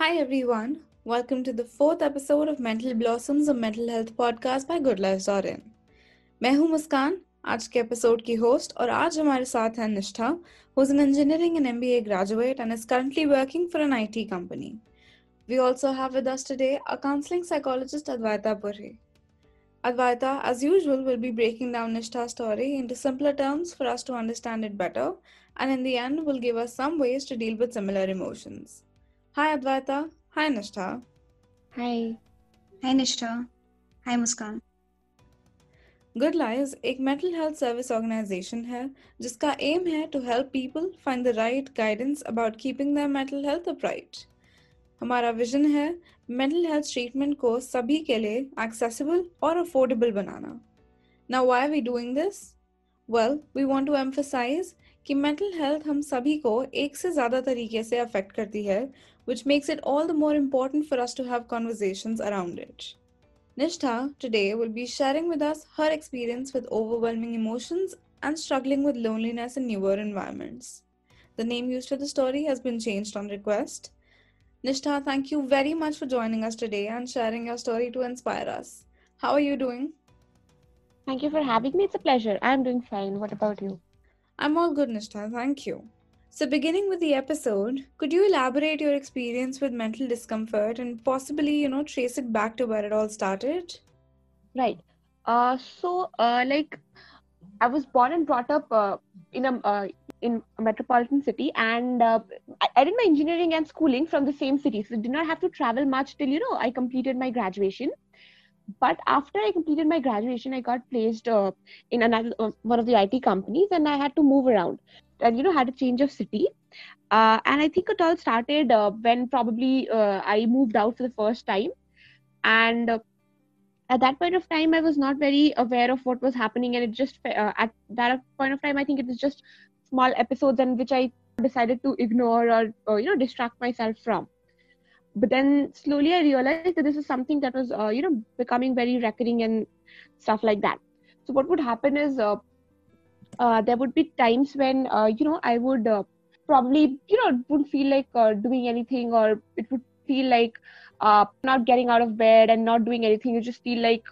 Hi everyone, welcome to the fourth episode of Mental Blossoms, a mental health podcast by GoodLives.in. मैं हूं मुस्कान आज के episode की host और आज हमारे साथ हैं निष्ठा who is an engineering and MBA graduate and is currently working for an IT company. We also have with us today a counseling psychologist Advaita Puri. Advaita, as usual, will be breaking down Nishtha's story into simpler terms for us to understand it better, and in the end, will give us some ways to deal with similar emotions. Hi Advaita. Hi Nishtha. Hi. Hi Nishtha. Hi Muskan. Good Lives एक mental health service organisation है जिसका aim है to help people find the right guidance about keeping their mental health upright हमारा vision है mental health treatment को सभी के लिए एक्सेसिबल और affordable banana now why are we doing this well we want to emphasise कि mental health हम सभी को एक से ज़्यादा तरीके से अफेक्ट करती है which makes it all the more important for us to have conversations around it. Nishtha today will be sharing with us her experience with overwhelming emotions and struggling with loneliness in newer environments. The name used for the story has been changed on request. Nishtha, thank you very much for joining us today and sharing your story to inspire us. How are you doing? Thank you for having me. It's a pleasure. I'm doing fine. What about you? I'm all good, Nishtha. Thank you. So, beginning with the episode, could you elaborate your experience with mental discomfort and possibly, you know, trace it back to where it all started? Right. Uh, so, uh, like, I was born and brought up uh, in a uh, in a metropolitan city, and uh, I, I, did my engineering and schooling from the same city, so did not have to travel much till you know I completed my graduation. But after I completed my graduation, I got placed uh, in another uh, one of the IT companies, and I had to move around. And you know had a change of city. Uh, and i think it all started uh, when probably uh, i moved out for the first time. And uh, at that point of time i was not very aware of what was happening. And it just at that point of time i think it was just small episodes in which i decided to ignore or, or you know distract myself from but then slowly i realized that this is something that was uh, you know becoming very recurring and stuff like that so what would happen is uh, there would be times when uh, you know I would uh, probably you know wouldn't feel like uh, doing anything, or it would feel like uh, not getting out of bed and not doing anything. You just feel like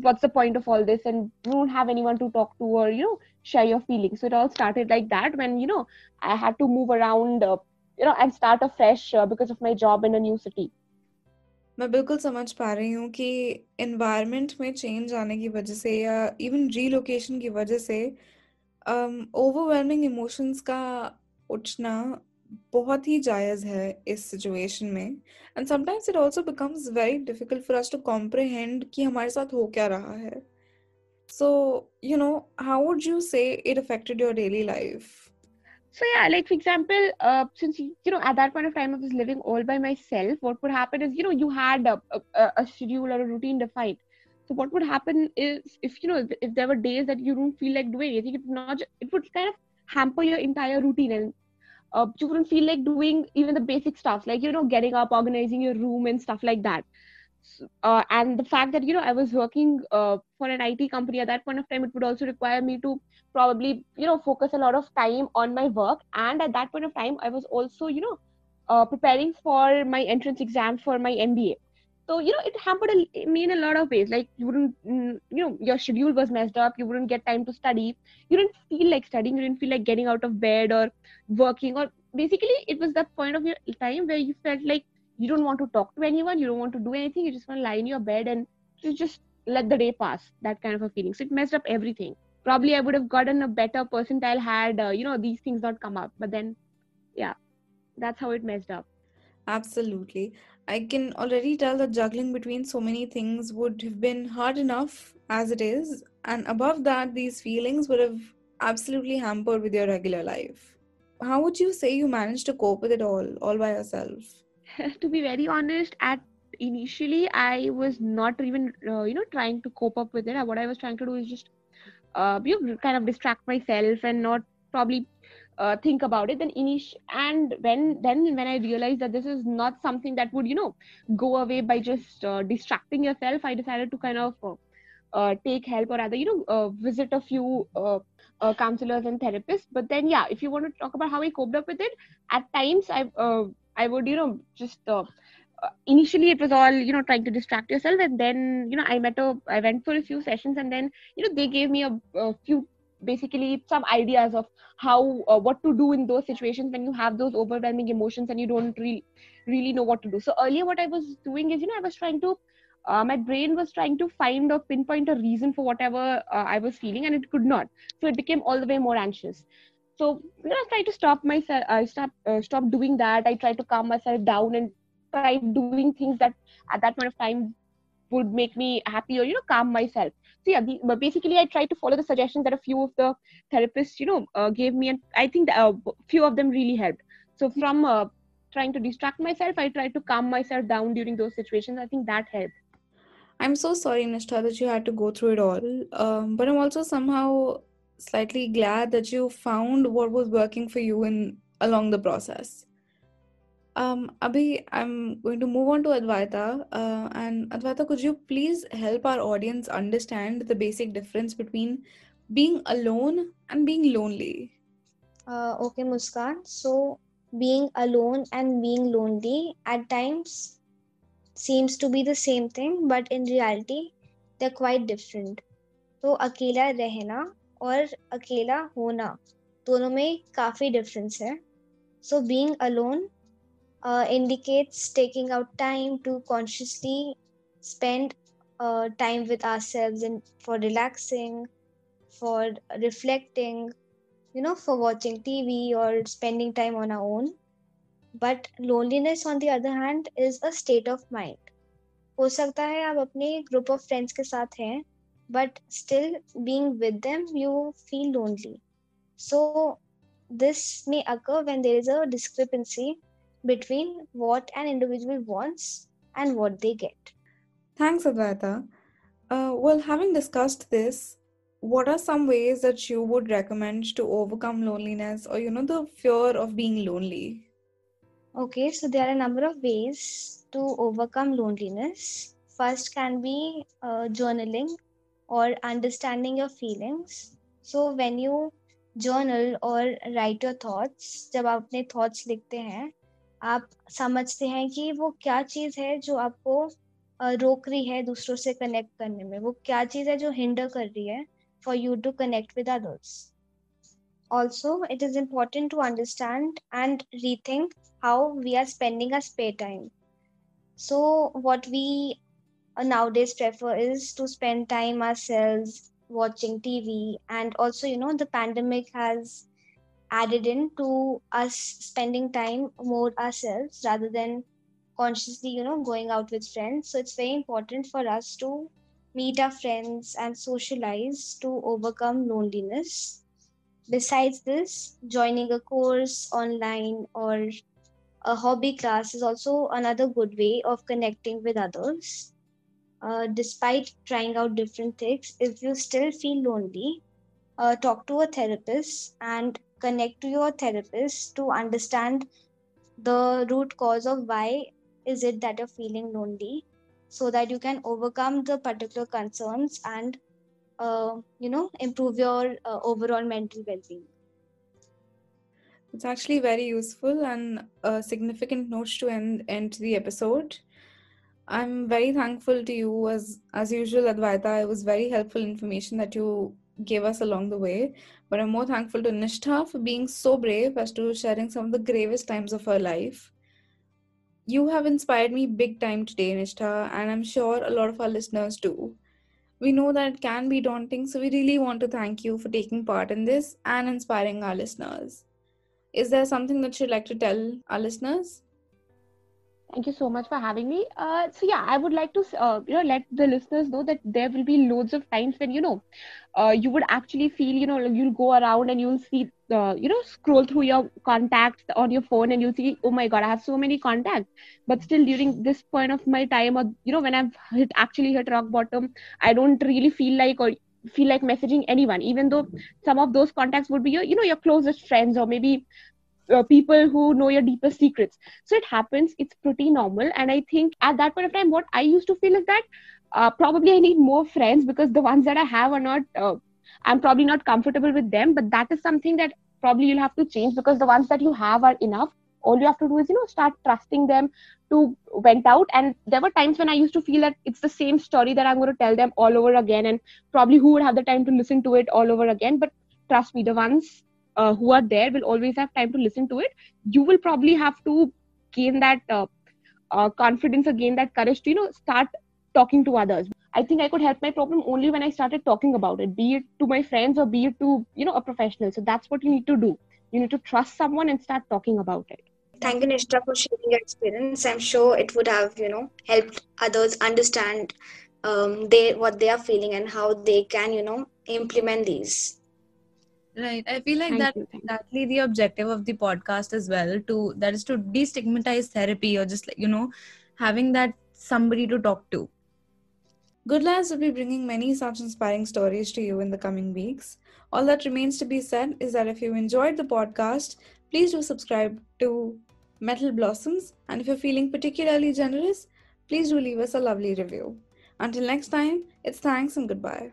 what's the point of all this, and you don't have anyone to talk to or you know share your feelings. So it all started like that when you know I had to move around, uh, you know, and start afresh because of my job in a new city. मैं बिल्कुल समझ पा रही हूँ कि environment में change आने की वजह से या इवन रीलोकेशन की वजह से ओवरवेलमिंग um, इमोशंस का उठना बहुत ही जायज है इस सिचुएशन में and sometimes it also becomes very difficult for us to comprehend कि हमारे साथ हो क्या रहा है so you know how would you say it affected your daily life so yeah like for example uh, since you know at that point of time i was living all by myself what would happen is you know you had a, a, a schedule or a routine defined so what would happen is if you know if there were days that you don't feel like doing anything, it would not it would kind of hamper your entire routine and uh, you wouldn't feel like doing even the basic stuff like you know getting up, organizing your room and stuff like that. Uh, and the fact that you know I was working uh, for an IT company at that point of time, it would also require me to probably you know focus a lot of time on my work. And at that point of time, I was also you know uh, preparing for my entrance exam for my MBA so you know it hampered me in a lot of ways. Like you wouldn't mm, you know your schedule was messed up. You wouldn't get time to study. You didn't feel like studying. You didn't feel like getting out of bed or working or basically it was that point of your time where you felt like you don't want to talk to anyone you don't want to do anything you just want to lie in your bed and you just let the day pass that kind of a feeling so it messed up everything probably i would have gotten a better percentile had uh, you know these things not come up but then yeah that's how it messed up absolutely I can already tell that juggling between so many things would have been hard enough as it is, and above that, these feelings would have absolutely hampered with your regular life. How would you say you managed to cope with it all, all by yourself? to be very honest, at initially I was not even, uh, you know, trying to cope up with it. What I was trying to do is just, uh, you know, kind of distract myself and not probably uh, think about it then inish and when then when i realized that this is not something that would you know go away by just uh, distracting yourself i decided to kind of uh, uh take help or rather you know uh, visit a few uh, counselors and therapists but then yeah if you want to talk about how i coped up with it at times i I would, you know, just uh, uh, initially it was all you know trying to distract yourself and then you know i met a i went for a few sessions and then you know they gave me a, a few basically some ideas of how uh, what to do in those situations when you have those overwhelming emotions and you don't really really know what to do. So earlier what i was doing is you know i was trying to uh, my brain was trying to find or pinpoint a reason for whatever uh, i was feeling and it could not. So it became all the way more anxious so you know i tried to stop myself i stopped uh, stop doing that. I tried to calm myself down and try doing things that at that point of time would make me happy or you know calm myself. So yeah the, but basically i tried to follow the suggestions that a few of the therapists you know uh, gave me and i think a uh, few of them really helped. So from uh, trying to distract myself i tried to calm myself down during those situations. I think that helped. I'm so sorry nishtha that you had to go through it all. Um, but i'm also somehow slightly glad that you found what was working for you in along the process. Um, Abhi, I'm going to move on to Advaita. Uh, and Advaita, could you please help our audience understand the basic difference between being alone and being lonely? Uh, okay, Muskan. So, being alone and being lonely at times seems to be the same thing, but in reality, they're quite different. So, akela rehna और अकेला होना, दोनों में काफ़ी difference है। So being alone indicates taking out time to consciously spend time with ourselves in for relaxing for reflecting you know for watching T V और spending time on our own but loneliness on the other hand is a state of mind हो सकता है आप अपने group of friends के साथ हैं but still being with them you feel lonely so this may occur when there is a discrepancy between what an individual wants and what they get. Thanks, Advaita. Uh, well, having discussed this, what are some ways that you would recommend to overcome loneliness or, you know, the fear of being lonely? Okay, so there are a number of ways to overcome loneliness. First can be uh, journaling or understanding your feelings. So when you journal or write your thoughts, जब आप अपने thoughts लिखते हैं आप समझते हैं कि वो क्या चीज़ है जो आपको रोक रही है दूसरों से कनेक्ट करने में वो क्या चीज़ है जो हिंडर कर रही है for you to connect with others also it is important to understand and rethink how we are spending our spare time so what we nowadays prefer is to spend time ourselves watching tv and also you know the pandemic has added in to us spending time more ourselves rather than consciously you know going out with friends. So it's very important for us to meet our friends and socialize to overcome loneliness. Besides this joining a course online or a hobby class is also another good way of connecting with others uh, despite trying out different things if you still feel lonely uh, talk to a therapist and connect to your therapist to understand the root cause of why is it that you're feeling lonely so that you can overcome the particular concerns and uh, you know improve your uh, overall mental well-being. It's actually very useful and a significant note to end end the episode i'm very thankful to you as as usual advaita it was very helpful information that you gave us along the way. But I'm more thankful to Nishtha for being so brave as to sharing some of the gravest times of her life. You have inspired me big time today, Nishtha, and I'm sure a lot of our listeners do. We know that it can be daunting, so we really want to thank you for taking part in this and inspiring our listeners. Is there something that you'd like to tell our listeners? Thank you so much for having me. Uh, so yeah, I would like to uh, you know let the listeners know that there will be loads of times when you know uh, you would actually feel you know you'll go around and you'll see the you know scroll through your contacts on your phone and you'll see oh my god I have so many contacts, but still during this point of my time or you know when I've hit actually hit rock bottom, I don't really feel like or feel like messaging anyone even though some of those contacts would be your you know your closest friends or maybe uh, people who know your deepest secrets. So it happens it's pretty normal. And i think at that point of time what i used to feel is that uh, probably i need more friends because the ones that i have are not uh, i'm probably not comfortable with them. But that is something that probably you'll have to change because the ones that you have are enough. All you have to do is you know start trusting them to went out. And there were times when i used to feel that it's the same story that i'm going to tell them all over again. And probably who would have the time to listen to it all over again? But trust me the ones uh, who are there will always have time to listen to it. You will probably have to gain that uh, uh, confidence or gain that courage to you know start talking to others. I think i could help my problem only when i started talking about it be it to my friends or be it to you know a professional. So that's what you need to do. You need to trust someone and start talking about it. Thank you nishtha for sharing your experience. I'm sure it would have you know helped others understand um, they what they are feeling and how they can you know implement these Right. I feel like Thank thank you. exactly the objective of the podcast as well. To that is to destigmatize therapy or just like you know, having that somebody to talk to. Good Lives will be bringing many such inspiring stories to you in the coming weeks. All that remains to be said is that if you enjoyed the podcast, please do subscribe to Mental Blossoms. And if you're feeling particularly generous, please do leave us a lovely review. Until next time, it's thanks and goodbye.